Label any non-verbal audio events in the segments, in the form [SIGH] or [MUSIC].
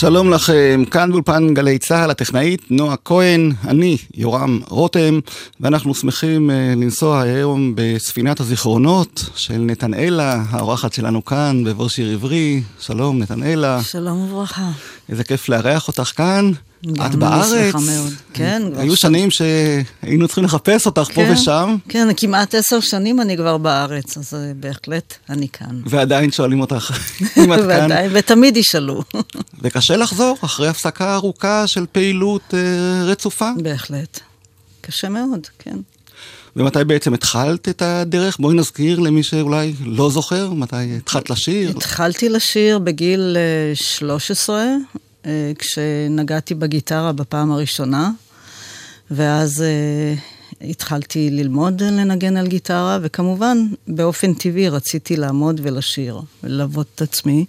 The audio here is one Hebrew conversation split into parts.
שלום לכם, כאן באולפן גלי צה"ל, הטכנאית נועה כהן, אני יורם רותם, ואנחנו שמחים uh, לנסוע היום בספינת הזיכרונות של נתנאלה, האורחת שלנו כאן בבור שיר עברי. שלום נתנאלה. שלום וברכה. איזה כיף לארח אותך כאן. את בארץ? כן. היו שנים שהיינו צריכים לחפש אותך כן, פה ושם. כן, כמעט עשר שנים אני כבר בארץ, אז אה, בהחלט אני כאן. ועדיין שואלים אותך [LAUGHS] אם את כאן. ותמיד ישאלו. [LAUGHS] וקשה לחזור אחרי הפסקה ארוכה של פעילות אה, רצופה? בהחלט. קשה מאוד, כן. ומתי בעצם התחלת את הדרך? בואי נזכיר למי שאולי לא זוכר, מתי התחלת לשיר? התחלתי לשיר בגיל 13, אה, אה, כשנגעתי בגיטרה בפעם הראשונה, ואז uh, התחלתי ללמוד לנגן על גיטרה, וכמובן, באופן טבעי רציתי לעמוד ולשיר, וללוות את עצמי.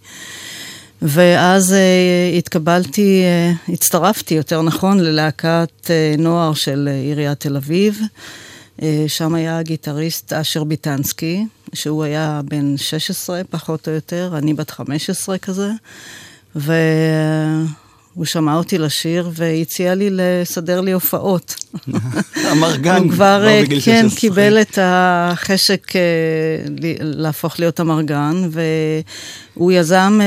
ואז uh, התקבלתי, uh, הצטרפתי, יותר נכון, ללהקת uh, נוער של uh, עיריית תל אביב. Uh, שם היה הגיטריסט אשר ביטנסקי, שהוא היה בן 16 פחות או יותר, אני בת 15 כזה. הוא שמע אותי לשיר והציע לי לסדר לי הופעות. [LAUGHS] המרגן, הוא כבר, לא בגיל כן, 16. קיבל את החשק להפוך להיות המרגן, והוא יזם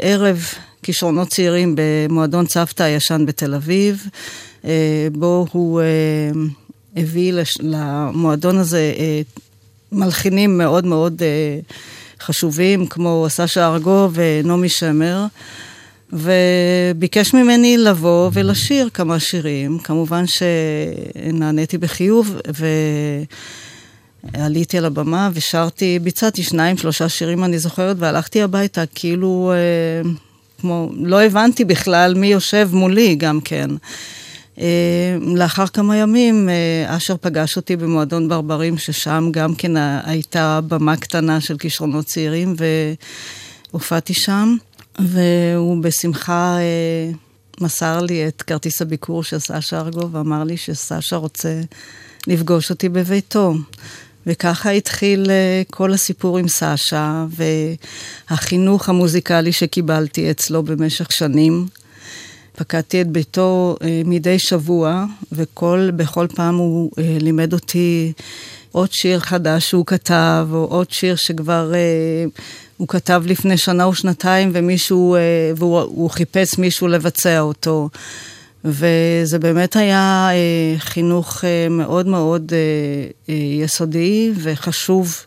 ערב כישרונות צעירים במועדון צוותא הישן בתל אביב, בו הוא הביא למועדון הזה מלחינים מאוד מאוד חשובים, כמו סשה ארגו ונעמי שמר. וביקש ממני לבוא ולשיר כמה שירים. כמובן שנעניתי בחיוב, ועליתי על הבמה ושרתי, ביצעתי שניים, שלושה שירים, אני זוכרת, והלכתי הביתה, כאילו, אה, כמו, לא הבנתי בכלל מי יושב מולי גם כן. אה, לאחר כמה ימים, אה, אשר פגש אותי במועדון ברברים, ששם גם כן הייתה במה קטנה של כישרונות צעירים, והופעתי שם. והוא בשמחה אה, מסר לי את כרטיס הביקור של סשה ארגו, ואמר לי שסשה רוצה לפגוש אותי בביתו. וככה התחיל אה, כל הסיפור עם סשה, והחינוך המוזיקלי שקיבלתי אצלו במשך שנים. פקדתי את ביתו אה, מדי שבוע, ובכל פעם הוא אה, לימד אותי עוד שיר חדש שהוא כתב, או עוד שיר שכבר אה, הוא כתב לפני שנה או שנתיים, ומישהו, והוא חיפש מישהו לבצע אותו. וזה באמת היה אה, חינוך אה, מאוד מאוד אה, אה, יסודי וחשוב,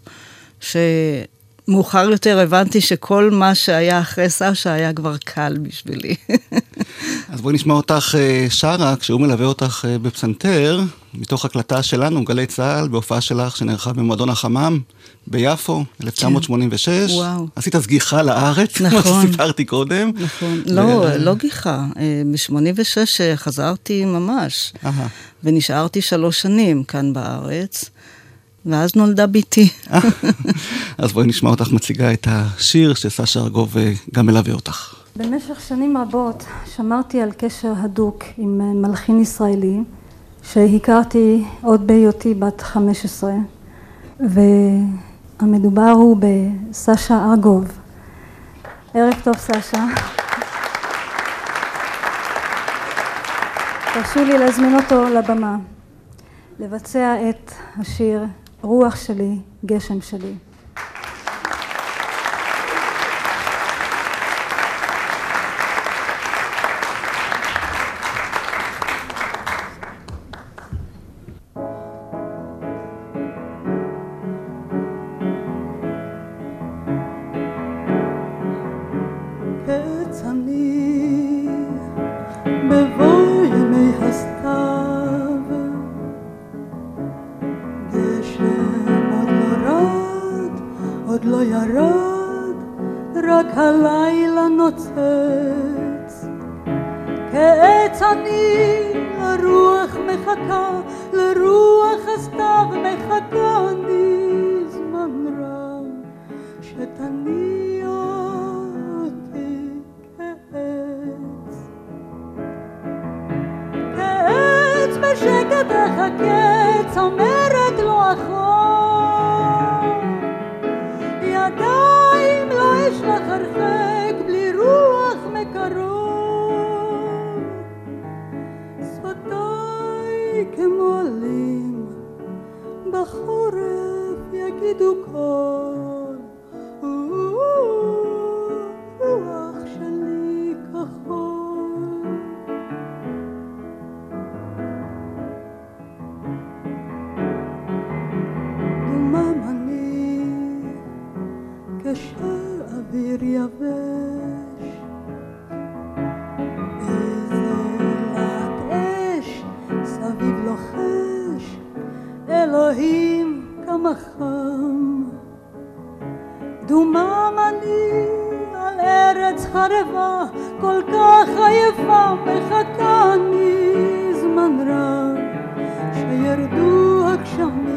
שמאוחר יותר הבנתי שכל מה שהיה אחרי סשה היה כבר קל בשבילי. [LAUGHS] אז בואי נשמע אותך אה, שרה, כשהוא מלווה אותך אה, בפסנתר, מתוך הקלטה שלנו, גלי צה"ל, בהופעה שלך שנערכה במועדון החמם ביפו, 1986. כן. וואו. עשית אז גיחה לארץ, נכון. כמו שסיפרתי קודם. נכון. ו... לא, לא גיחה. אה, ב-86 חזרתי ממש, Aha. ונשארתי שלוש שנים כאן בארץ. ואז נולדה ביתי. [LAUGHS] אז בואי נשמע אותך מציגה את השיר שסשה ארגוב גם מלווה אותך. במשך שנים רבות שמרתי על קשר הדוק עם מלחין ישראלי שהכרתי עוד בהיותי בת חמש עשרה והמדובר הוא בסשה ארגוב. ערב טוב סשה. תרשו לי להזמין אותו לבמה לבצע את השיר רוח שלי, גשם שלי. כשאוויר יבש. איזה להט אש סביב לוחש, אלוהים כמה חם. דומם אני על ארץ חרבה, כל כך עייפה מחכה אני זמן רב, שירדו הגשמים.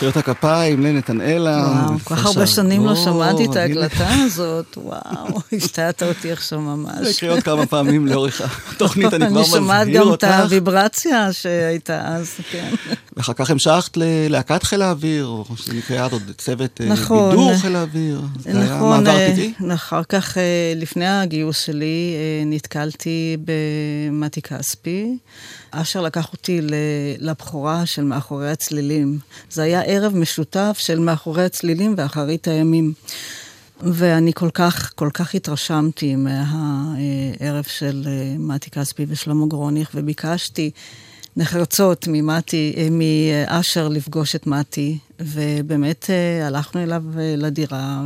מחיאות הכפיים לנתנאלה. וואו, כל כך הרבה שנים לא שמעתי את ההקלטה הזאת, וואו, [LAUGHS] השתעת אותי עכשיו ממש. אקריא עוד כמה פעמים לאורך [LAUGHS] התוכנית, אני כבר מזהיר אותך. אני שומעת גם את הוויברציה שהייתה אז, כן. ואחר כך המשכת ללהקת חיל האוויר, או שזה נקרא עוד צוות אה, נכון, בידור חיל האוויר. נכון, אה, אחר כך, אה, לפני הגיוס שלי, נתקלתי במתי כספי. אשר לקח אותי לבכורה של מאחורי הצלילים. זה היה ערב משותף של מאחורי הצלילים ואחרית הימים. ואני כל כך, כל כך התרשמתי מהערב של מתי כספי ושלמה גרוניך, וביקשתי נחרצות ממתי, אה, מאשר לפגוש את מתי, ובאמת אה, הלכנו אליו לדירה,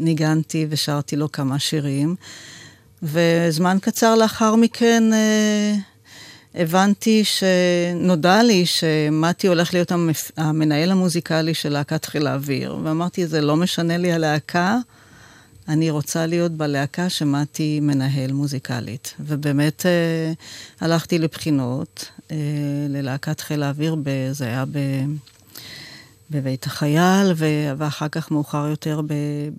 וניגנתי ושרתי לו כמה שירים. וזמן קצר לאחר מכן הבנתי שנודע לי שמתי הולך להיות. המנהל המוזיקלי של להקת חיל האוויר, ואמרתי, זה לא משנה לי הלהקה, אני רוצה להיות בלהקה שמתי מנהל מוזיקלית. ובאמת אה, הלכתי לבחינות אה, ללהקת חיל האוויר, זה היה ב... בבית החייל, ואחר כך מאוחר יותר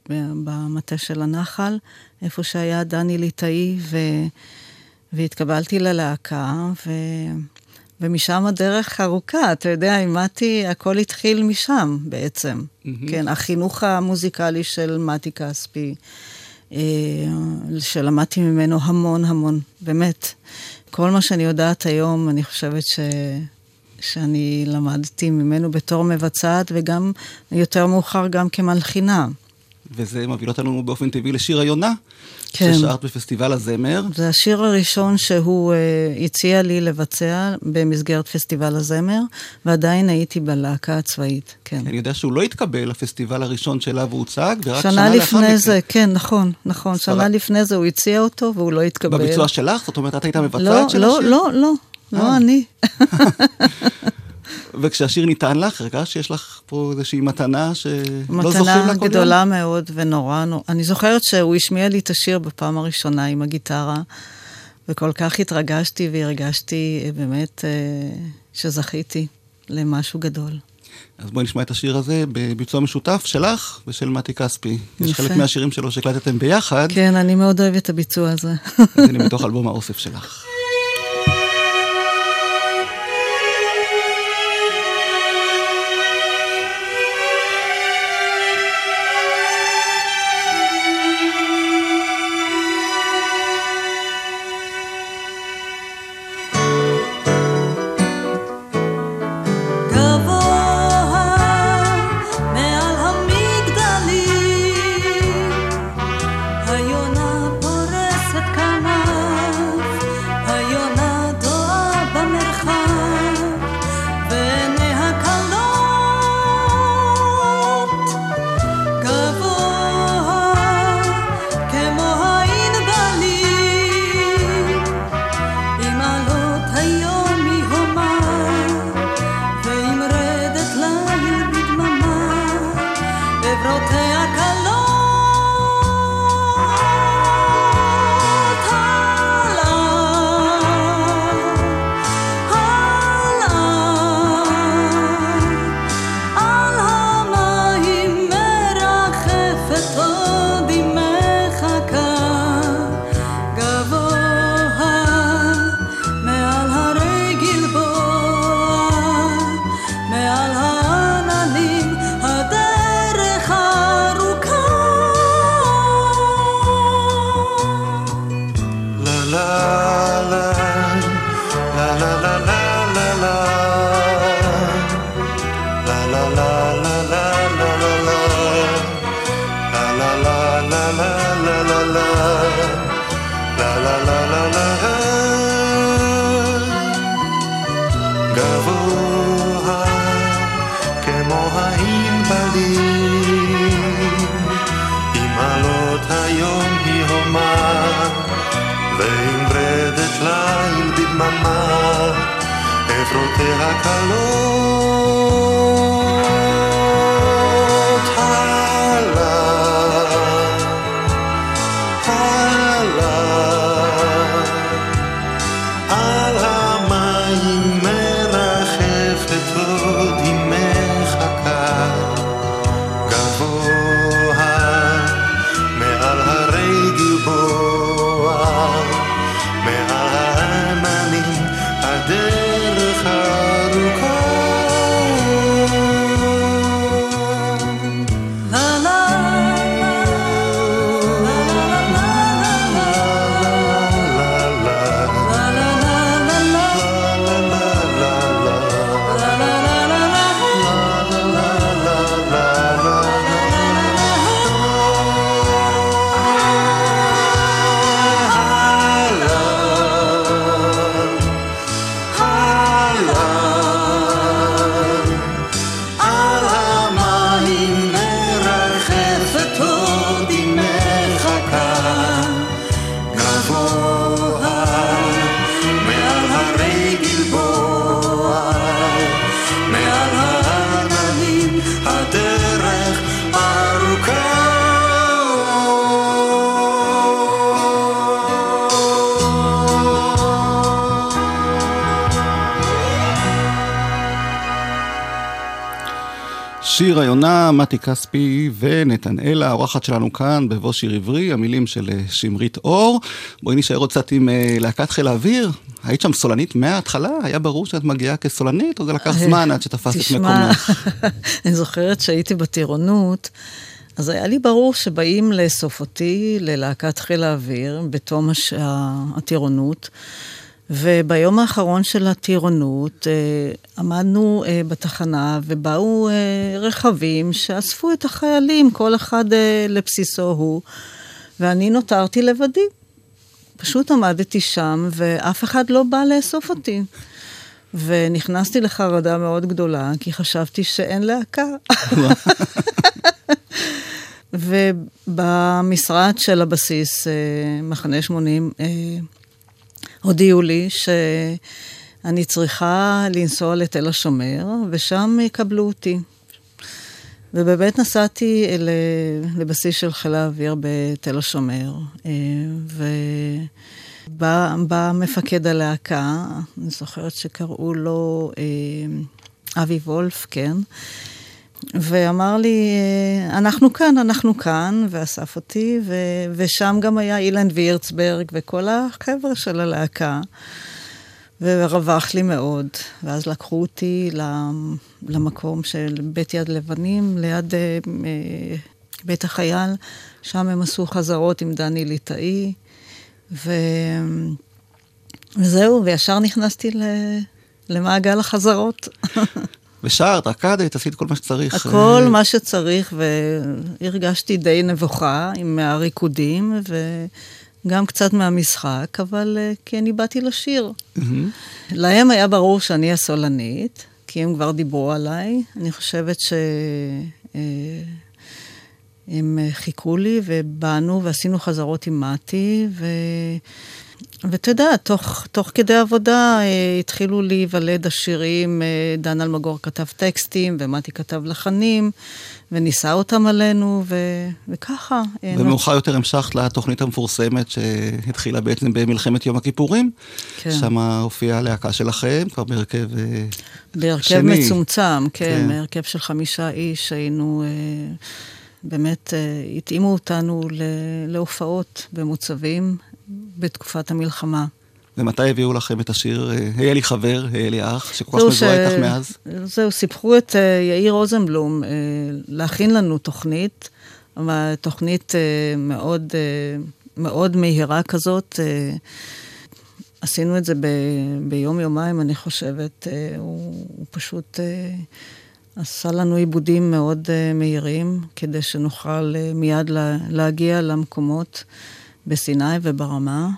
במטה של הנחל, איפה שהיה דני ליטאי, ו... והתקבלתי ללהקה, ו... ומשם הדרך ארוכה, אתה יודע, עם מתי, הכל התחיל משם בעצם. Mm-hmm. כן, החינוך המוזיקלי של מתי כספי, אה, שלמדתי ממנו המון המון, באמת. כל מה שאני יודעת היום, אני חושבת ש... שאני למדתי ממנו בתור מבצעת, וגם יותר מאוחר גם כמלחינה. וזה מביא אותנו באופן טבעי לשיר היונה, כן. ששרת בפסטיבל הזמר. זה השיר הראשון שהוא uh, הציע לי לבצע במסגרת פסטיבל הזמר, ועדיין הייתי בלהקה הצבאית, כן. אני יודע שהוא לא התקבל לפסטיבל הראשון שאליו הוא הוצג, ורק שנה, שנה לאחר מכן. זה, כן, נכון, נכון. ספרד... שנה לפני זה הוא הציע אותו, והוא לא התקבל. בביצוע שלך? זאת אומרת, את היית מבצעת לא, של לא, השיר? לא, לא, לא, לא אני. [LAUGHS] [LAUGHS] וכשהשיר ניתן לך, הרגשת שיש לך פה איזושהי מתנה שלא זוכרים לה כל יום? מתנה גדולה מאוד ונורא נורא. אני זוכרת שהוא השמיע לי את השיר בפעם הראשונה עם הגיטרה, וכל כך התרגשתי והרגשתי אה, באמת אה, שזכיתי למשהו גדול. אז בואי נשמע את השיר הזה בביצוע משותף שלך ושל מתי כספי. יפה. יש חלק מהשירים שלו שהקלטתם ביחד. כן, אני מאוד אוהבת את הביצוע הזה. אז הנה מתוך אלבום האוסף שלך. la la la la la. hello. שיר היונה, מתי כספי ונתנאלה, האורחת שלנו כאן בבוא שיר עברי, המילים של אה, שמרית אור. בואי נשאר עוד קצת עם אה, להקת חיל האוויר. היית שם סולנית מההתחלה? היה ברור שאת מגיעה כסולנית, או זה לקח זמן עד שתפסת את מקומך? תשמע, [LAUGHS] אני זוכרת שהייתי בטירונות, אז היה לי ברור שבאים לאסוף אותי ללהקת חיל האוויר בתום הש... הטירונות. וביום האחרון של הטירונות אה, עמדנו אה, בתחנה ובאו אה, רכבים שאספו את החיילים, כל אחד לבסיסו הוא, ואני נותרתי לבדי. פשוט עמדתי שם ואף אחד לא בא לאסוף אותי. ונכנסתי לחרדה מאוד גדולה, כי חשבתי שאין להקה. [LAUGHS] ובמשרד של הבסיס, מחנה 80, הודיעו לי שאני צריכה לנסוע לתל השומר, ושם יקבלו אותי. ובאמת נסעתי לבסיס של חיל האוויר בתל השומר, אה, ובא מפקד הלהקה, אני זוכרת שקראו לו אה, אבי וולף, כן, ואמר לי, אה, אנחנו כאן, אנחנו כאן, ואסף אותי, ו, ושם גם היה אילן וירצברג וכל החבר'ה של הלהקה, ורווח לי מאוד. ואז לקחו אותי למקום של בית יד לבנים, ליד אה, אה, בית החייל, שם הם עשו חזרות עם דני ליטאי, ו... וזהו, וישר נכנסתי ל... למעגל החזרות. [LAUGHS] ושרת, רקדת, עשית כל מה שצריך. הכל מה שצריך, והרגשתי די נבוכה עם הריקודים, וגם קצת מהמשחק, אבל אה, כי אני באתי לשיר. להם היה ברור שאני הסולנית, כי הם כבר דיברו עליי. אני חושבת ש... אה, הם חיכו לי ובאנו ועשינו חזרות עם מתי, ו... ואתה יודע, תוך, תוך כדי עבודה אה, התחילו להיוולד השירים, אה, דן אלמגור כתב טקסטים, ומתי כתב לחנים, ונישא אותם עלינו, ו, וככה. אה, ומאוחר יותר המשכת לתוכנית המפורסמת שהתחילה בעצם במלחמת יום הכיפורים. כן. שם הופיעה הלהקה שלכם, כבר בהרכב אה, בהרכב שני. מצומצם, כן, כן, בהרכב של חמישה איש, היינו... אה, באמת uh, התאימו אותנו להופעות במוצבים, בתקופת המלחמה. ומתי הביאו לכם את השיר אה, "היה לי חבר, היה לי אח", שכל כך מזוהה איתך מאז? זהו, סיפחו את אה, יאיר רוזנבלום אה, להכין לנו תוכנית, תוכנית מאוד, מאוד מהירה כזאת. עשינו את זה ב, ביום-יומיים, אני חושבת. הוא, הוא פשוט עשה לנו עיבודים מאוד מהירים, כדי שנוכל מיד להגיע למקומות. בסיני וברמה,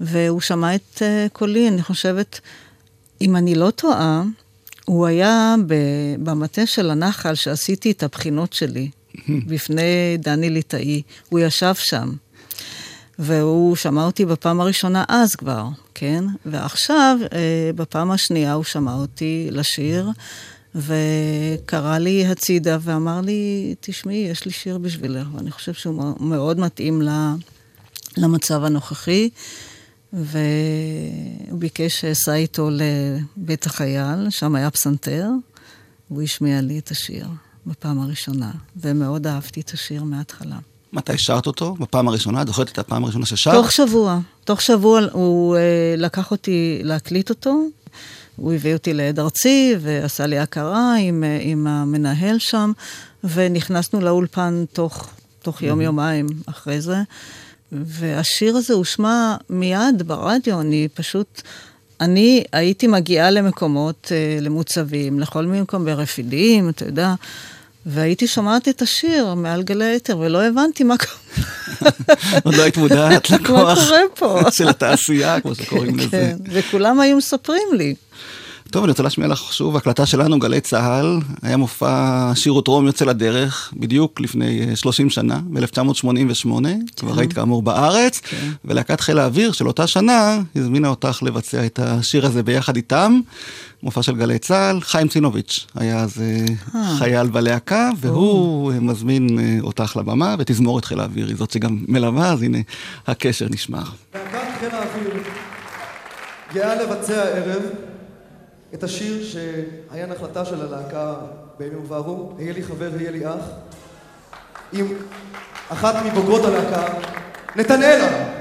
והוא שמע את uh, קולי, אני חושבת, אם אני לא טועה, הוא היה במטה של הנחל שעשיתי את הבחינות שלי, בפני דני ליטאי. הוא ישב שם, והוא שמע אותי בפעם הראשונה אז כבר, כן. ועכשיו, אה, בפעם השנייה הוא שמע אותי לשיר, וקרא לי הצידה ואמר לי, תשמעי, יש לי שיר בשבילך, ואני חושב שהוא מאוד מתאים למצב הנוכחי. והוא ביקש שאסע איתו לבית החייל, שם היה פסנתר, והוא השמיע לי את השיר בפעם הראשונה, ומאוד אהבתי את השיר מההתחלה. מתי שרת אותו? בפעם הראשונה? את זוכרת את הפעם הראשונה ששרת? תוך שבוע. תוך שבוע הוא אה, לקח אותי להקליט אותו. הוא הביא אותי לעד ארצי ועשה לי הכרה עם, אה, עם המנהל שם, ונכנסנו לאולפן תוך, תוך יום-יומיים אחרי זה. והשיר הזה הושמע מיד ברדיו, אני פשוט... אני הייתי מגיעה למקומות, אה, למוצבים, לכל מיני מקום ברפידים, אתה יודע, והייתי שומעת את השיר מעל גלי אתר, ולא הבנתי מה קורה. [LAUGHS] עוד לא היית מודעת לכוח [LAUGHS] של התעשייה, כמו שקוראים לזה. כן, וכולם היו מספרים לי. טוב, אני רוצה להשמיע לך שוב הקלטה שלנו, גלי צה"ל. היה מופע שיר וטרום יוצא לדרך, בדיוק לפני 30 אה, שנה, ב-1988. כן. כבר היית כאמור בארץ, כן. ולהקת חיל האוויר של אותה שנה הזמינה אותך לבצע את השיר הזה ביחד איתם. מופע של גלי צה"ל, חיים צינוביץ' היה אז אה, אה. חייל בלהקה, והוא מזמין אותך לבמה, ותזמורת חיל האוויר היא זאת שגם מלווה, אז הנה הקשר נשמר. להקת חיל האוויר גאה לבצע הערב את השיר שהיה נחלתה של הלהקה בימים עברו, היה לי חבר, היה לי אח, עם אחת מבוגרות הלהקה, נתנאלה.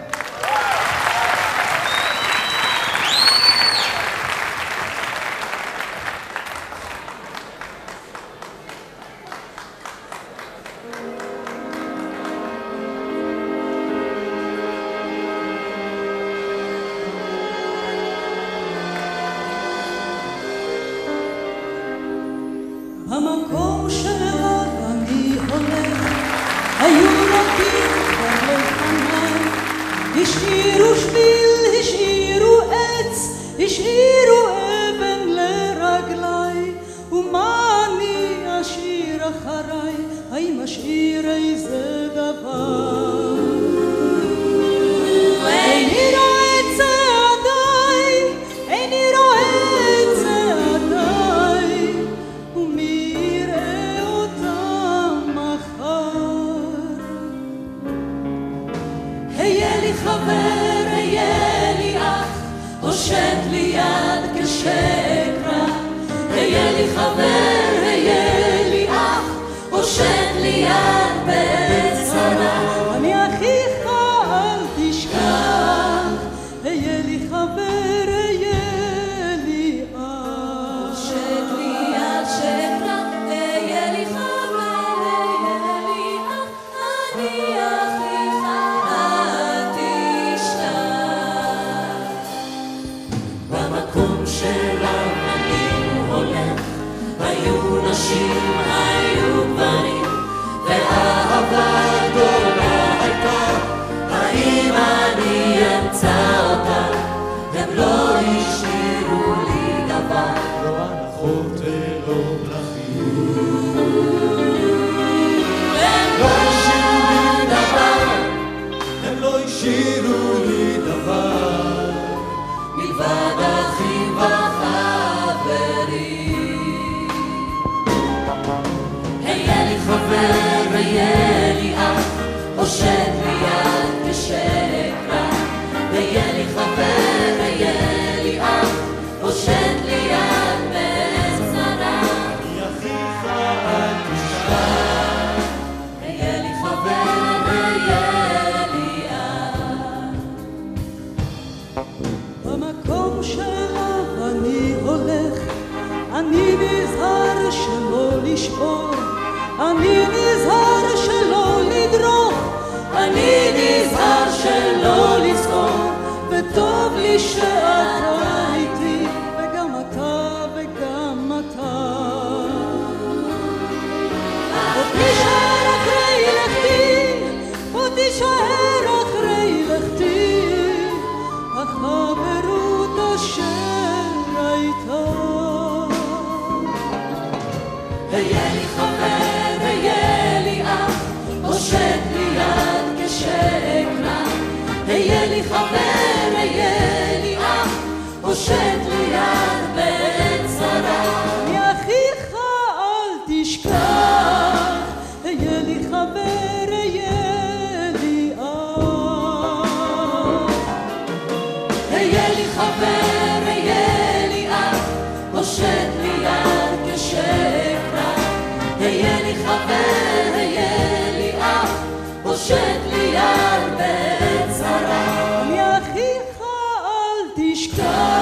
descanso.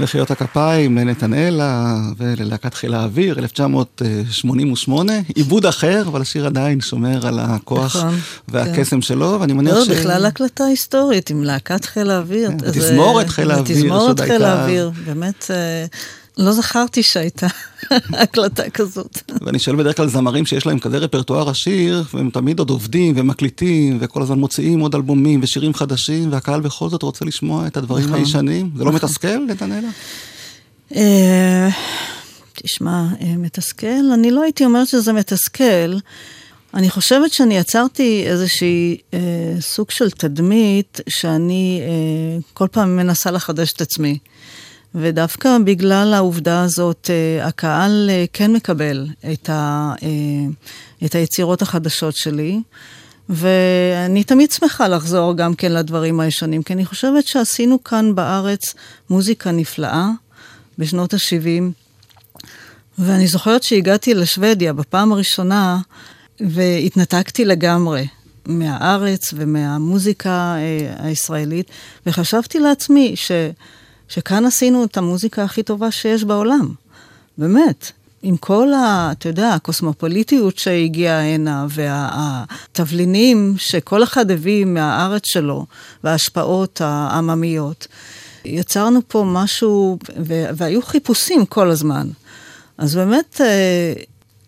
מחיאות הכפיים לנתנאלה וללהקת חיל האוויר, 1988, עיבוד אחר, אבל השיר עדיין שומר על הכוח נכון, והקסם כן. שלו, ואני מניח לא, ש... לא, בכלל הקלטה היסטורית עם להקת חיל האוויר. כן, תזמורת חיל האוויר, תזמורת חיל האוויר, באמת... לא זכרתי שהייתה [LAUGHS] הקלטה כזאת. ואני שואל בדרך כלל זמרים שיש להם כזה רפרטואר עשיר, והם תמיד עוד עובדים ומקליטים, וכל הזמן מוציאים עוד אלבומים ושירים חדשים, והקהל בכל זאת רוצה לשמוע את הדברים נכון, הישנים. זה לא נכון. מתסכל, נתנאלה? אה, תשמע, אה, מתסכל? אני לא הייתי אומרת שזה מתסכל. אני חושבת שאני יצרתי איזושהי אה, סוג של תדמית שאני אה, כל פעם מנסה לחדש את עצמי. ודווקא בגלל העובדה הזאת, אה, הקהל אה, כן מקבל את, ה, אה, את היצירות החדשות שלי. ואני תמיד שמחה לחזור גם כן לדברים הישנים, כי אני חושבת שעשינו כאן בארץ מוזיקה נפלאה בשנות ה-70, ואני זוכרת שהגעתי לשוודיה בפעם הראשונה, והתנתקתי לגמרי מהארץ ומהמוזיקה הישראלית, וחשבתי לעצמי ש... שכאן עשינו את המוזיקה הכי טובה שיש בעולם. באמת. עם כל ה... אתה יודע, הקוסמופוליטיות שהגיעה הנה, והתבלינים שכל אחד הביא מהארץ שלו, וההשפעות העממיות. יצרנו פה משהו, והיו חיפושים כל הזמן. אז באמת, אה,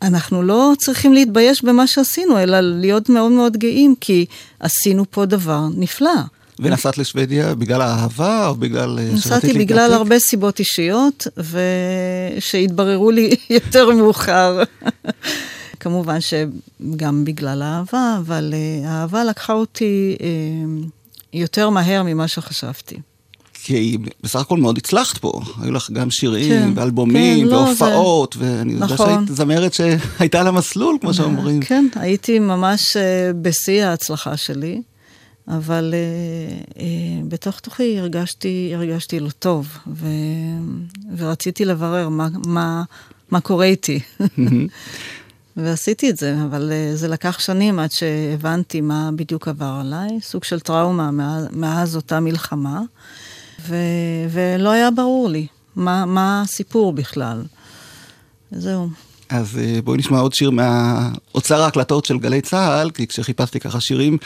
אנחנו לא צריכים להתבייש במה שעשינו, אלא להיות מאוד מאוד גאים, כי עשינו פה דבר נפלא. ונסעת לשוודיה בגלל האהבה או בגלל אה, נסעתי בגלל הרבה סיבות אישיות, ושהתבררו לי [LAUGHS] יותר מאוחר. כמובן שגם בגלל האהבה, אבל אה, האהבה לקחה אותי אה, יותר מהר ממה שחשבתי. כי בסך הכל מאוד הצלחת פה, היו לך גם שירים כן, ואלבומים כן, והופעות, לא, ואני נכון. יודע שהיית זמרת שהייתה על המסלול, כמו שאומרים. כן, הייתי ממש בשיא ההצלחה שלי. אבל uh, uh, בתוך תוכי הרגשתי, הרגשתי לא טוב, ו, ורציתי לברר מה, מה, מה קורה איתי. [LAUGHS] ועשיתי את זה, אבל uh, זה לקח שנים עד שהבנתי מה בדיוק עבר עליי, סוג של טראומה מאז, מאז אותה מלחמה, ו, ולא היה ברור לי מה, מה הסיפור בכלל. זהו. אז אה, בואי נשמע עוד שיר מהאוצר ההקלטות של גלי צה"ל, כי כשחיפשתי ככה שירים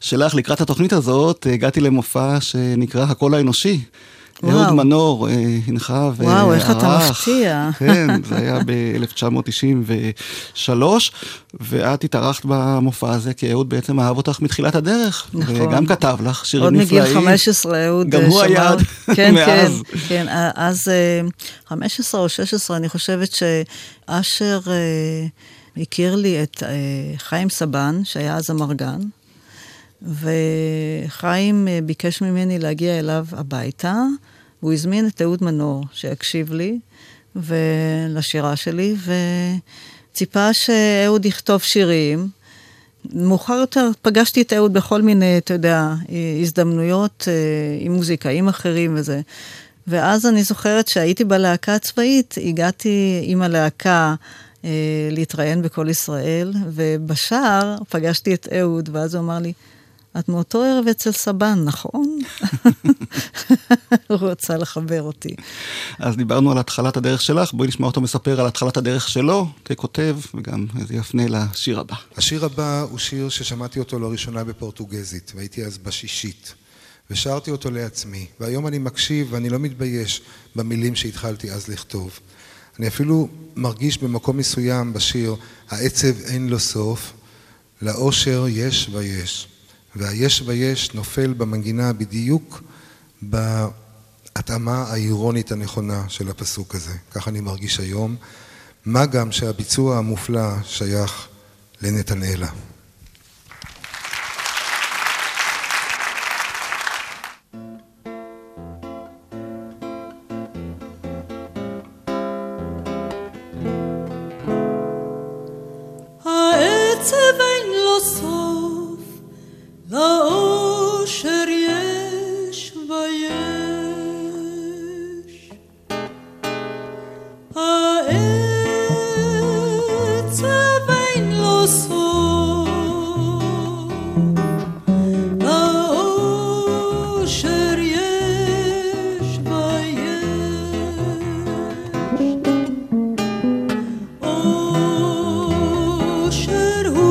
שלך לקראת התוכנית הזאת, הגעתי למופע שנקרא הקול האנושי. אהוד מנור אה, הנחה וערך. וואו, איך אתה מפתיע. [LAUGHS] כן, זה היה ב-1993, ואת התארחת במופע הזה, כי אהוד בעצם אהב אותך מתחילת הדרך. נכון. וגם כתב לך שירים נפלאים. עוד מגיל 15 אהוד גם הוא היה [LAUGHS] כן, מאז. כן, כן, אז 15 אה, או 16, אני חושבת שאשר אה, הכיר לי את חיים סבן, שהיה אז המרגן. וחיים אה, ביקש ממני להגיע אליו הביתה, והוא הזמין את אהוד מנור שיקשיב לי ולשירה שלי, וציפה שאהוד יכתוב שירים. מאוחר יותר פגשתי את אהוד בכל מיני, אתה יודע, הזדמנויות אה, עם מוזיקאים אחרים וזה. ואז אני זוכרת שהייתי בלהקה הצבאית, הגעתי עם הלהקה אה, להתראיין בקול ישראל, ובשער פגשתי את אהוד, ואז הוא אמר לי, את מאותו ערב אצל סבן, נכון? הוא רצה לחבר אותי. אז דיברנו על התחלת הדרך שלך, בואי נשמע אותו מספר על התחלת הדרך שלו ככותב, וגם זה יפנה לשיר הבא. השיר הבא הוא שיר ששמעתי אותו לראשונה בפורטוגזית, והייתי אז בשישית. ושרתי אותו לעצמי, והיום אני מקשיב ואני לא מתבייש במילים שהתחלתי אז לכתוב. אני אפילו מרגיש במקום מסוים בשיר, העצב אין לו סוף, לאושר יש ויש. והיש ויש נופל במנגינה בדיוק בהתאמה האירונית הנכונה של הפסוק הזה. כך אני מרגיש היום. מה גם שהביצוע המופלא שייך לנתנאלה. good who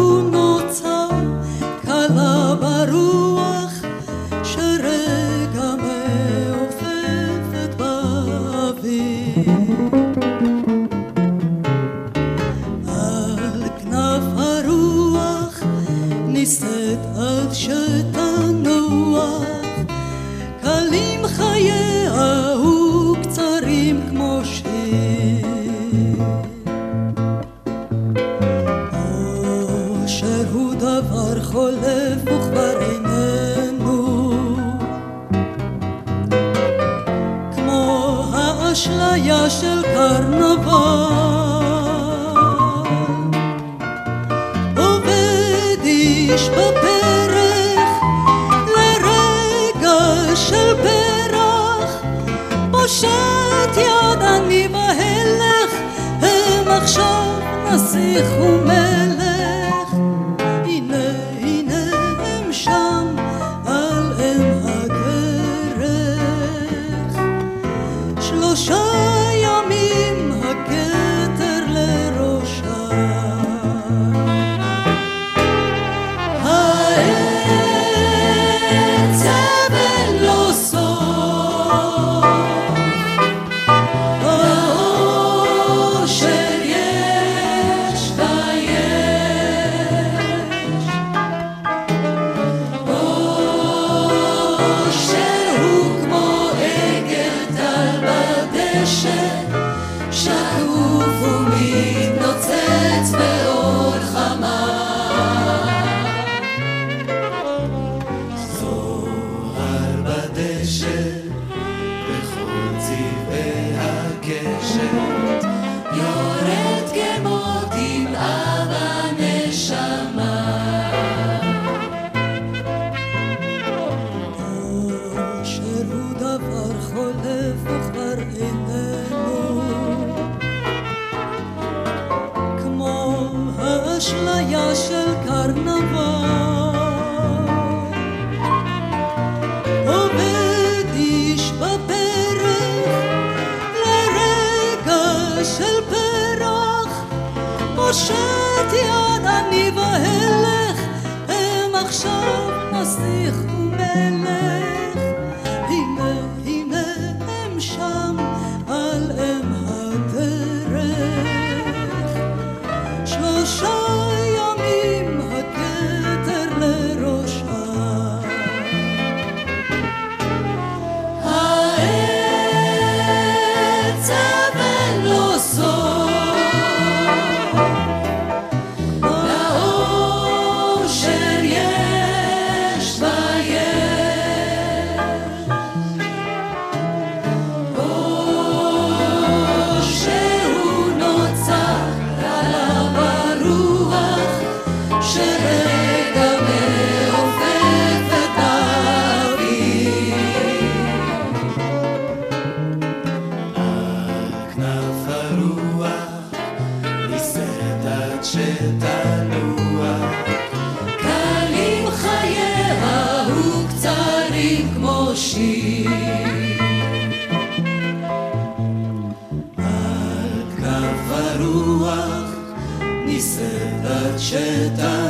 街道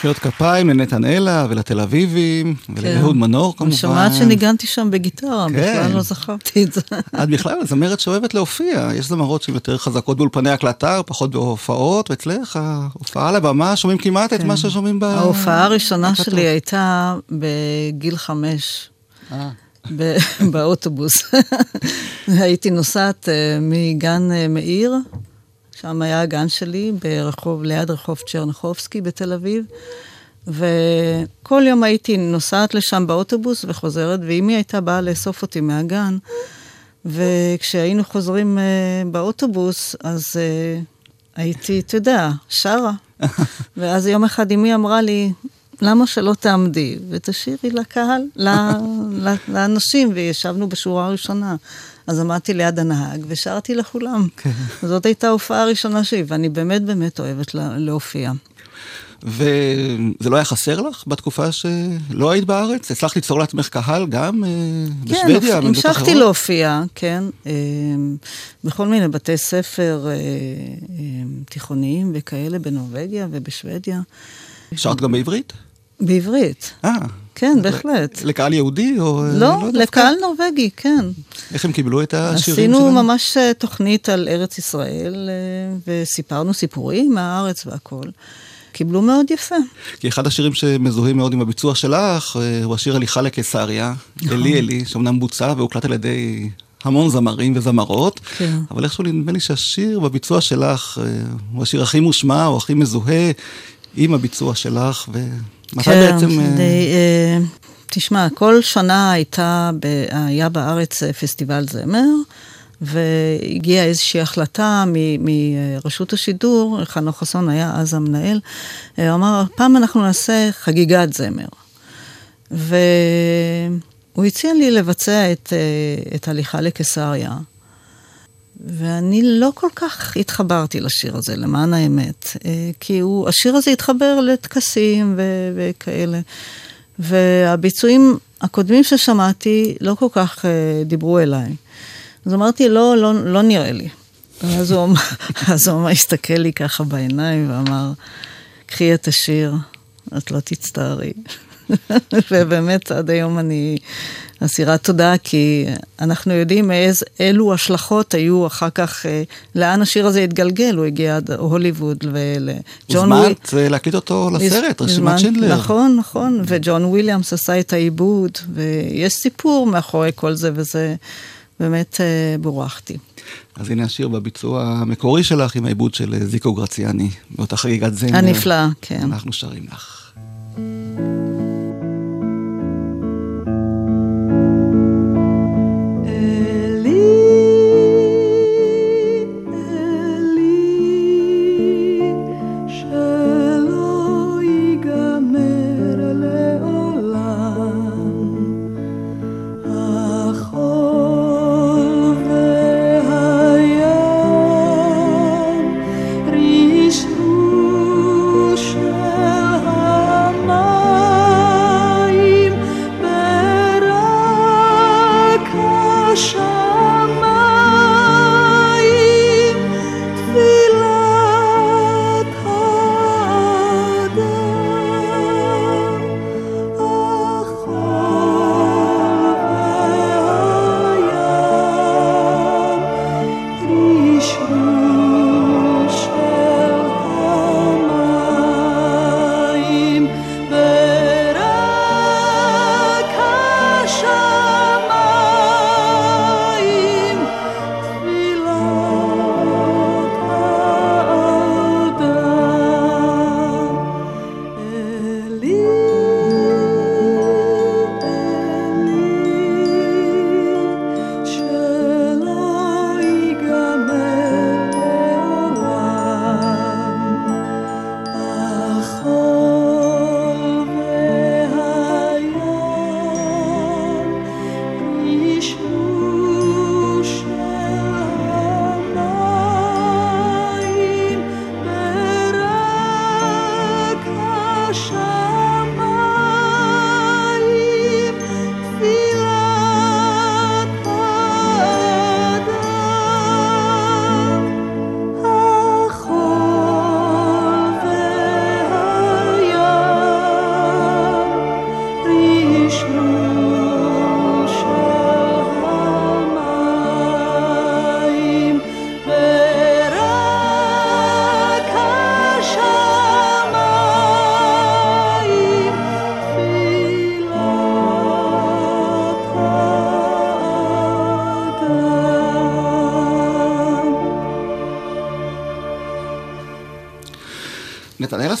מחיאות כפיים לנתנאלה ולתל אביבים ולאהוד כן. מנור כמובן. אני שומעת שניגנתי שם בגיטרה, כן. בכלל לא זכרתי את זה. את בכלל זמרת שאוהבת להופיע, יש זמרות שהן יותר חזקות באולפני הקלטה, פחות בהופעות, ואצלך ההופעה על הבמה, שומעים כמעט כן. את מה ששומעים ב... ההופעה הראשונה שלי הייתה בגיל חמש. אה. [LAUGHS] באוטובוס. [LAUGHS] הייתי נוסעת אה, מגן אה, מאיר, שם היה הגן שלי, ברחוב, ליד רחוב צ'רנחובסקי בתל אביב. וכל יום הייתי נוסעת לשם באוטובוס וחוזרת, ואימי הייתה באה לאסוף אותי מהגן. וכשהיינו חוזרים uh, באוטובוס, אז uh, הייתי, אתה יודע, שרה. [LAUGHS] ואז יום אחד אמי אמרה לי, למה שלא תעמדי ותשאירי לקהל, לאנשים, וישבנו בשורה הראשונה. אז עמדתי ליד הנהג ושרתי לכולם. כן. זאת הייתה ההופעה הראשונה שלי, ואני באמת באמת אוהבת להופיע. וזה לא היה חסר לך בתקופה שלא היית בארץ? הצלחת ליצור לעצמך קהל גם אה, כן, בשוודיה? כן, המשכתי להופיע, כן, אה, בכל מיני בתי ספר אה, תיכוניים וכאלה, בנורבגיה ובשוודיה. שרת גם בעברית? בעברית. אה. כן, בהחלט. לקהל יהודי או... לא, לא לקהל נורבגי, כן. איך הם קיבלו את השירים שלהם? עשינו ממש תוכנית על ארץ ישראל, וסיפרנו סיפורים מהארץ והכול. קיבלו מאוד יפה. כי אחד השירים שמזוהים מאוד עם הביצוע שלך, אה, הוא השיר הליכה לקיסריה, נכון. אלי אלי, שאומנם בוצע והוקלט על ידי המון זמרים וזמרות, כן. אבל איכשהו נדמה לי שהשיר בביצוע שלך אה, הוא השיר הכי מושמע, או הכי מזוהה עם הביצוע שלך, ומתי כן, בעצם... אה, די, תשמע, כל שנה הייתה, היה בארץ פסטיבל זמר. והגיעה איזושהי החלטה מרשות השידור, חנוך חסון היה אז המנהל, הוא אמר, פעם אנחנו נעשה חגיגת זמר. והוא הציע לי לבצע את, את הליכה לקיסריה. ואני לא כל כך התחברתי לשיר הזה, למען האמת. כי הוא, השיר הזה התחבר לטקסים ו- וכאלה. והביצועים הקודמים ששמעתי לא כל כך דיברו אליי. אז אמרתי, לא, לא, לא נראה לי. [LAUGHS] אז הוא, הוא הסתכל לי ככה בעיניים ואמר, קחי את השיר, את לא תצטערי. [LAUGHS] ובאמת, עד היום אני אסירת תודה, כי אנחנו יודעים איז, אילו השלכות היו אחר כך, אה, לאן השיר הזה התגלגל, הוא הגיע עד הוליווד ולג'ון וויליאמס. הוזמנת להקליט אותו לסרט, רשימת שינדלר. נכון, נכון, וג'ון וויליאמס עשה את העיבוד, ויש סיפור מאחורי כל זה, וזה... באמת אה, בורכתי. אז הנה השיר בביצוע המקורי שלך עם העיבוד של אה, זיקו גרציאני, באותה חגיגת זמר. הנפלא, כן. אנחנו שרים לך.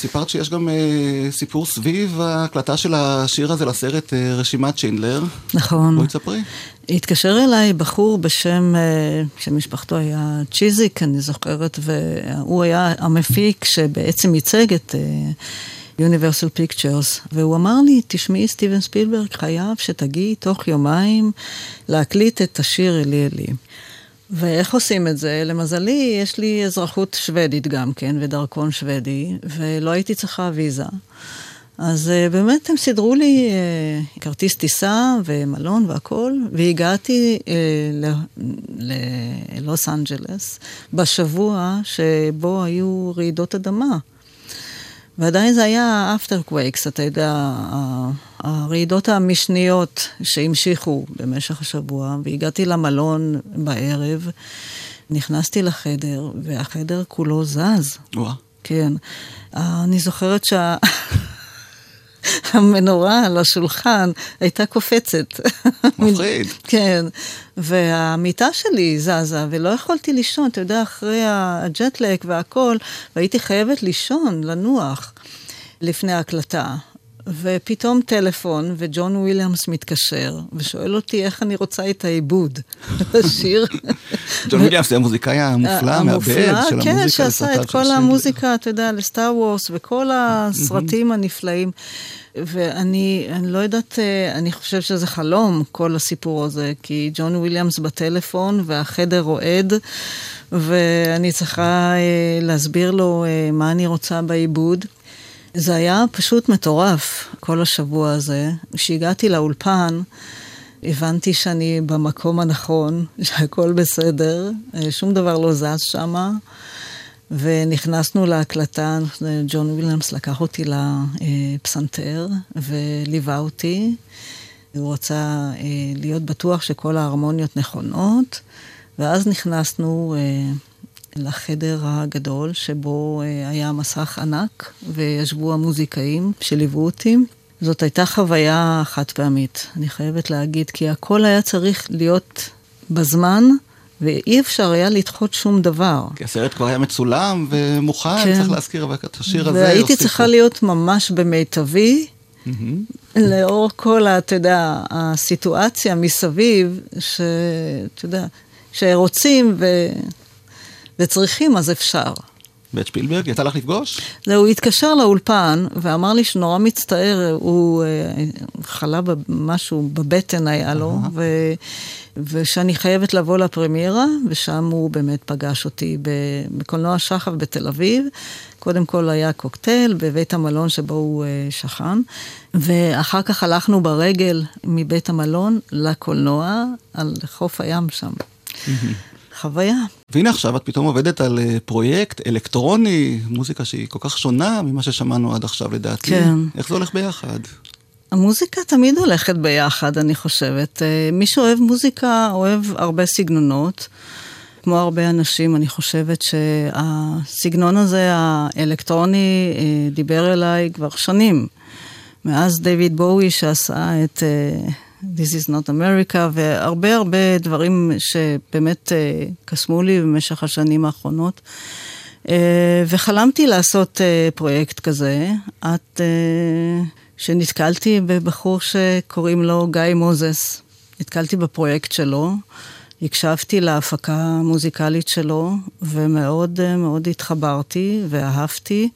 סיפרת שיש גם אה, סיפור סביב ההקלטה של השיר הזה לסרט אה, רשימת שינדלר. נכון. בואי תספרי. התקשר אליי בחור בשם, אה, שמשפחתו היה צ'יזיק, אני זוכרת, והוא היה המפיק שבעצם ייצג את... אה, Universal Pictures, והוא אמר לי, תשמעי, סטיבן ספילברג חייב שתגיעי תוך יומיים להקליט את השיר אלי אלי. ואיך עושים את זה? למזלי, יש לי אזרחות שוודית גם כן, ודרכון שוודי, ולא הייתי צריכה ויזה. אז uh, באמת הם סידרו לי uh, כרטיס טיסה ומלון והכול, והגעתי uh, ללוס אנג'לס בשבוע שבו היו רעידות אדמה. ועדיין זה היה after quakes, אתה יודע, הרעידות המשניות שהמשיכו במשך השבוע, והגעתי למלון בערב, נכנסתי לחדר, והחדר כולו זז. וואה. כן. אני זוכרת שה... [LAUGHS] המנורה על השולחן הייתה קופצת. מפחיד. [LAUGHS] כן, והמיטה שלי זזה, ולא יכולתי לישון, אתה יודע, אחרי הג'טלק והכל, והייתי חייבת לישון, לנוח, לפני ההקלטה. ופתאום טלפון, וג'ון וויליאמס מתקשר, ושואל אותי איך אני רוצה את העיבוד, [LAUGHS] השיר. ג'ון וויליאמס זה המוזיקאי המופלא, מהבהד של כן, המוזיקה. כן, שעשה את כל המוזיקה, אתה יודע, לסטאר וורס, וכל הסרטים הנפלאים. ואני אני לא יודעת, אה, אני חושב שזה חלום, כל הסיפור הזה, כי ג'ון וויליאמס בטלפון והחדר רועד, ואני צריכה אה, להסביר לו אה, מה אני רוצה בעיבוד. זה היה פשוט מטורף, כל השבוע הזה. כשהגעתי לאולפן, הבנתי שאני במקום הנכון, [LAUGHS] שהכל בסדר, שום דבר לא זז שמה. ונכנסנו להקלטה, ג'ון וויליאמס לקח אותי לפסנתר וליווה אותי. הוא רצה אה, להיות בטוח שכל ההרמוניות נכונות, ואז נכנסנו אה, לחדר הגדול, שבו אה, היה מסך ענק, וישבו המוזיקאים שליוו אותי. זאת הייתה חוויה חד פעמית, אני חייבת להגיד, כי הכל היה צריך להיות בזמן. ואי אפשר היה לדחות שום דבר. כי הסרט כבר היה מצולם ומוכן, כן. צריך להזכיר אבל את השיר הזה. והייתי הוסיפו. צריכה להיות ממש במיטבי. לאור כל, אתה יודע, הסיטואציה מסביב, שאתה יודע, שרוצים ו... וצריכים, אז אפשר. ואת שפילברג, יצא לך לפגוש? זה, הוא התקשר לאולפן ואמר לי שנורא מצטער, הוא אה, חלה במשהו בבטן היה לו, ו, ושאני חייבת לבוא לפרמיירה, ושם הוא באמת פגש אותי בקולנוע שחף בתל אביב. קודם כל היה קוקטייל בבית המלון שבו הוא אה, שכן, ואחר כך הלכנו ברגל מבית המלון לקולנוע על חוף הים שם. חוויה. והנה עכשיו את פתאום עובדת על אה, פרויקט אלקטרוני, מוזיקה שהיא כל כך שונה ממה ששמענו עד עכשיו לדעתי. כן. איך זה הולך ביחד? המוזיקה תמיד הולכת ביחד, אני חושבת. אה, מי שאוהב מוזיקה אוהב הרבה סגנונות. כמו הרבה אנשים, אני חושבת שהסגנון הזה, האלקטרוני, אה, דיבר אליי כבר שנים. מאז דיוויד בואי שעשה את This is not America, והרבה הרבה דברים שבאמת אה, קסמו לי במשך השנים האחרונות. אה, וחלמתי לעשות אה, פרויקט כזה, עד אה, שנתקלתי בבחור שקוראים לו גיא מוזס. נתקלתי בפרויקט שלו, הקשבתי להפקה המוזיקלית שלו, ומאוד מאוד התחברתי ואהבתי.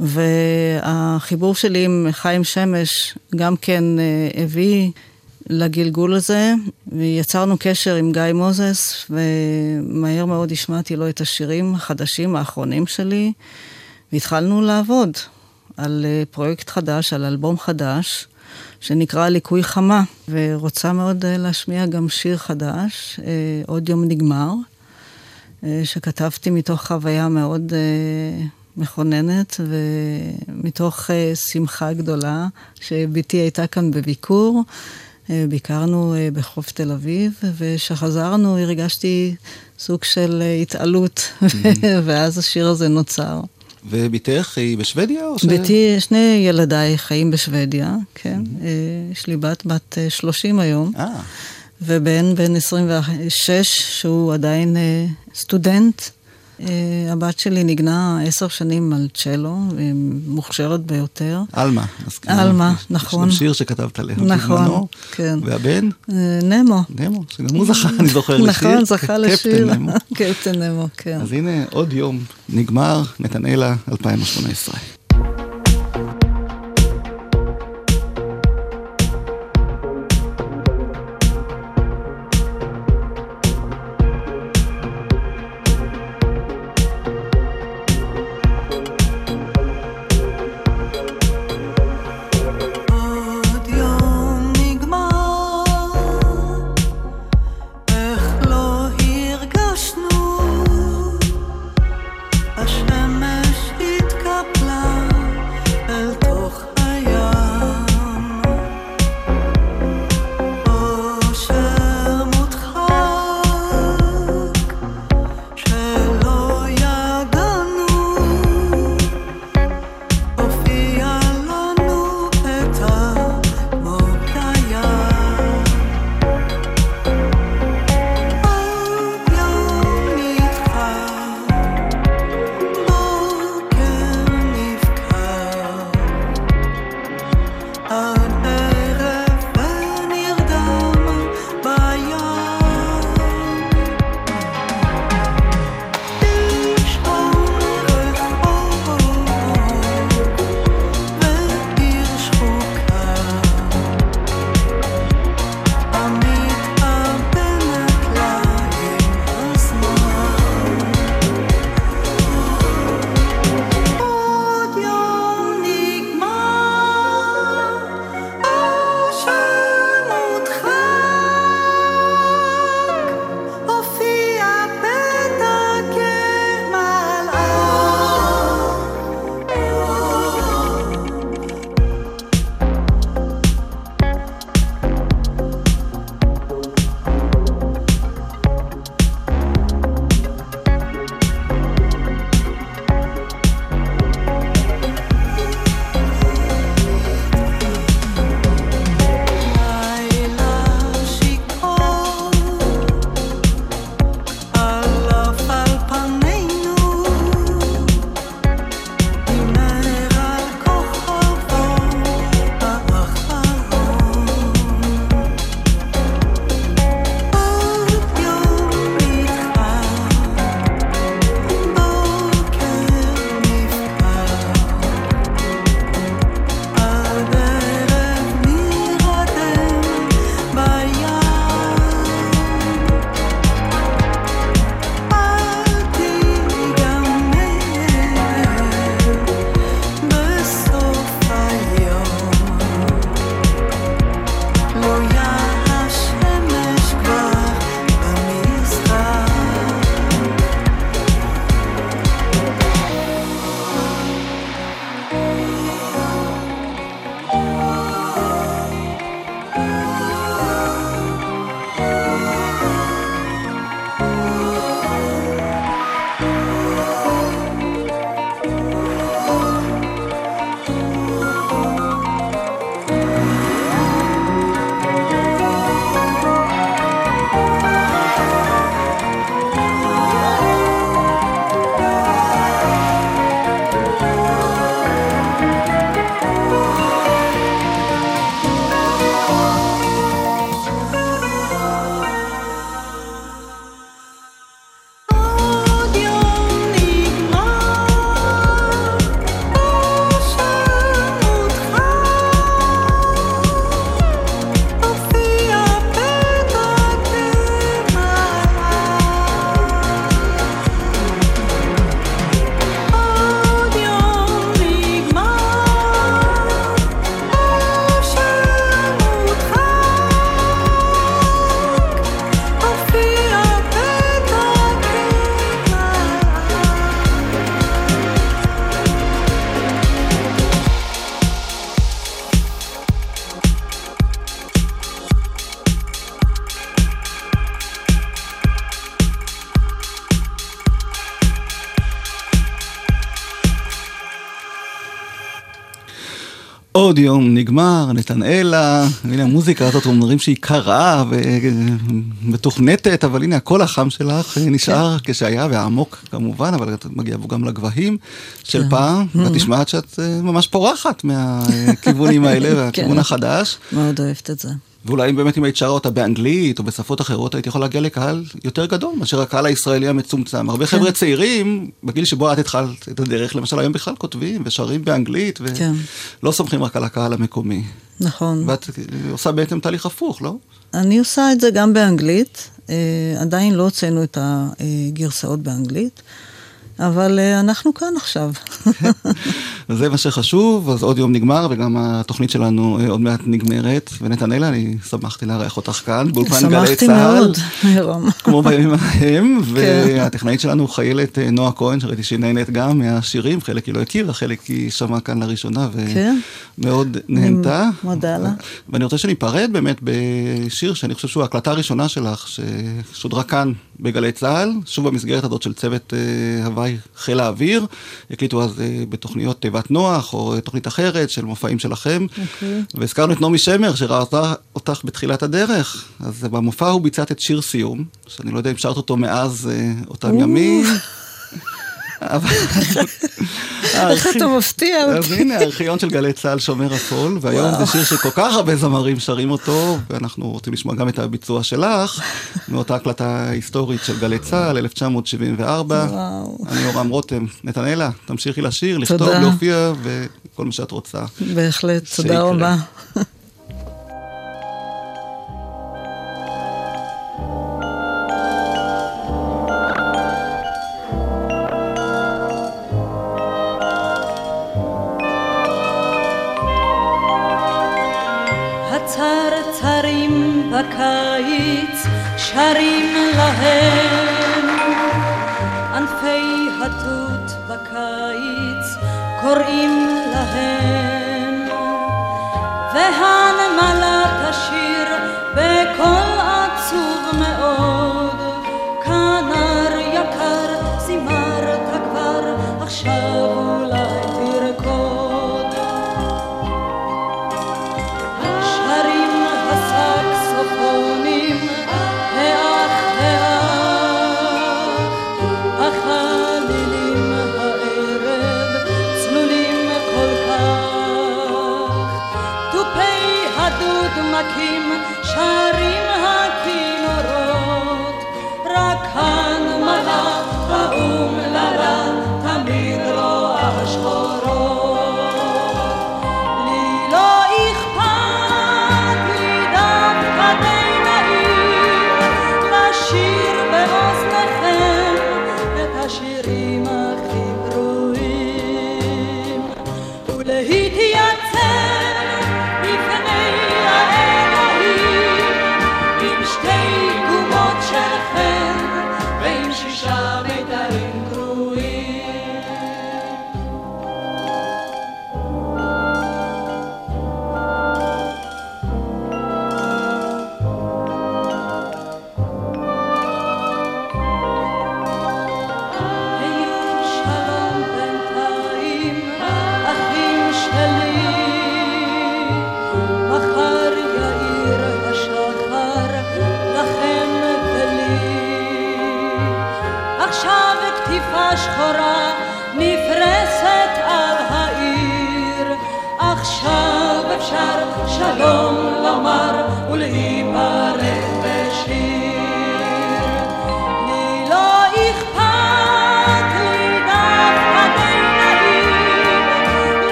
והחיבור שלי עם חיים שמש גם כן אה, הביא לגלגול הזה, ויצרנו קשר עם גיא מוזס, ומהר מאוד השמעתי לו את השירים החדשים האחרונים שלי, והתחלנו לעבוד על אה, פרויקט חדש, על אלבום חדש, שנקרא ליקוי חמה, ורוצה מאוד אה, להשמיע גם שיר חדש, עוד יום נגמר, שכתבתי מתוך חוויה מאוד מכוננת ומתוך אה, שמחה גדולה, שבתי הייתה כאן בביקור. אה, ביקרנו אה, בחוף תל אביב, וכשחזרנו הרגשתי סוג של אה, התעלות, [LAUGHS] ואז השיר הזה נוצר. ובתך היא בשוודיה או ש... ביתי, שני ילדיי חיים בשוודיה, כן. אה, יש לי בת בת אה, 30 היום, ובן בן 26, שהוא עדיין אה, סטודנט הבת שלי ניגנה עשר שנים על צ'לו, והיא מוכשרת ביותר. עלמה. עלמה, נכון. יש שיר שכתבת עליהם. נכון, כן. והבן? אה, נמו. נמו, שגם הוא זכה, אני זוכר לשיר. נכון, זכה לשיר. קפטן נמו. [LAUGHS] קפטן נמו, כן. אז הנה עוד יום נגמר, נתנאלה 2018. עוד יום נגמר, נתנאלה, הנה המוזיקה הזאת, אומרים שהיא קרה ומתוכנתת, אבל הנה הקול החם שלך נשאר כן. כשהיה, והעמוק כמובן, אבל את מגיעה גם לגבהים של כן. פעם, ואת נשמעת שאת אה, ממש פורחת מהכיוונים האלה, [LAUGHS] והכיוון כן. החדש. מאוד אוהבת את זה. ואולי באמת אם היית שרה אותה באנגלית או בשפות אחרות, היית יכול להגיע לקהל יותר גדול מאשר הקהל הישראלי המצומצם. הרבה כן. חבר'ה צעירים, בגיל שבו את התחלת את הדרך, למשל היום בכלל כותבים ושרים באנגלית, ולא כן. סומכים רק על הקהל המקומי. נכון. ואת עושה בעצם תהליך הפוך, לא? אני עושה את זה גם באנגלית. אה, עדיין לא הוצאנו את הגרסאות באנגלית. אבל uh, אנחנו כאן עכשיו. [LAUGHS] זה מה שחשוב, אז עוד יום נגמר, וגם התוכנית שלנו uh, עוד מעט נגמרת. ונתנאלה, אני שמחתי לארח אותך כאן, באולפן גלי צה"ל. שמחתי מאוד, ירום. [LAUGHS] כמו בימים ההם, [LAUGHS] כן. והטכנאית שלנו חיילת uh, נועה כהן, שראיתי שהיא נהנית גם מהשירים, חלק היא לא הכירה, חלק היא שמעה כאן לראשונה, ומאוד כן. נהנתה. מודה לה. ואני רוצה שניפרד באמת בשיר שאני חושב שהוא ההקלטה הראשונה שלך, ששודרה כאן בגלי צה"ל, שוב במסגרת הזאת של צוות הוואי. אולי חיל האוויר, הקליטו אז אה, בתוכניות תיבת נוח, או אה, תוכנית אחרת של מופעים שלכם. Okay. אוקיי. והזכרנו את נעמי שמר, שראה אותך בתחילת הדרך. אז במופע הוא ביצעת את שיר סיום, שאני לא יודע אם שרת אותו מאז אה, אותם ימים. איך אתה מפתיע אותי. אז הנה, הארכיון של גלי צה"ל שומר הכל, והיום זה שיר שכל כך הרבה זמרים שרים אותו, ואנחנו רוצים לשמוע גם את הביצוע שלך, מאותה הקלטה היסטורית של גלי צה"ל, 1974. אני יורם רותם. נתנאלה, תמשיכי לשיר, לכתוב, להופיע, וכל מה שאת רוצה. בהחלט, תודה רבה. שרים להם. ענפי התות בקיץ קוראים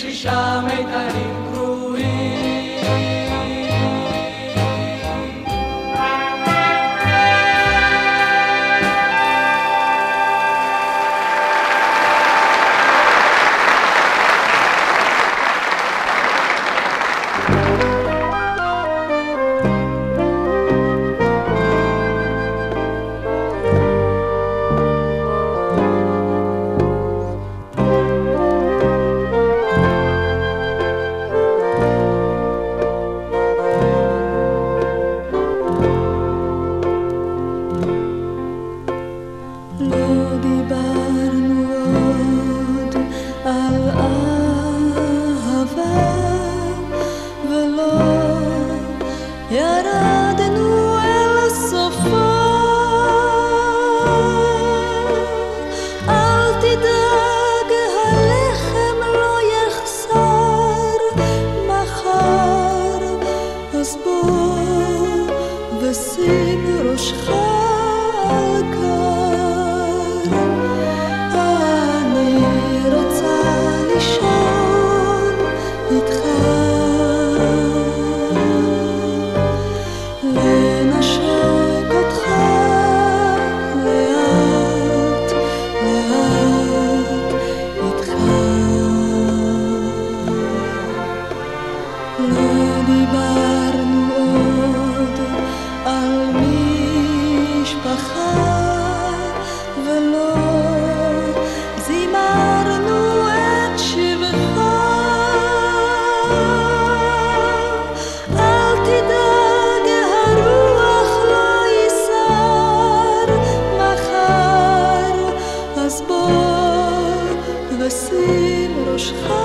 שישה מיתרים קרועים. לא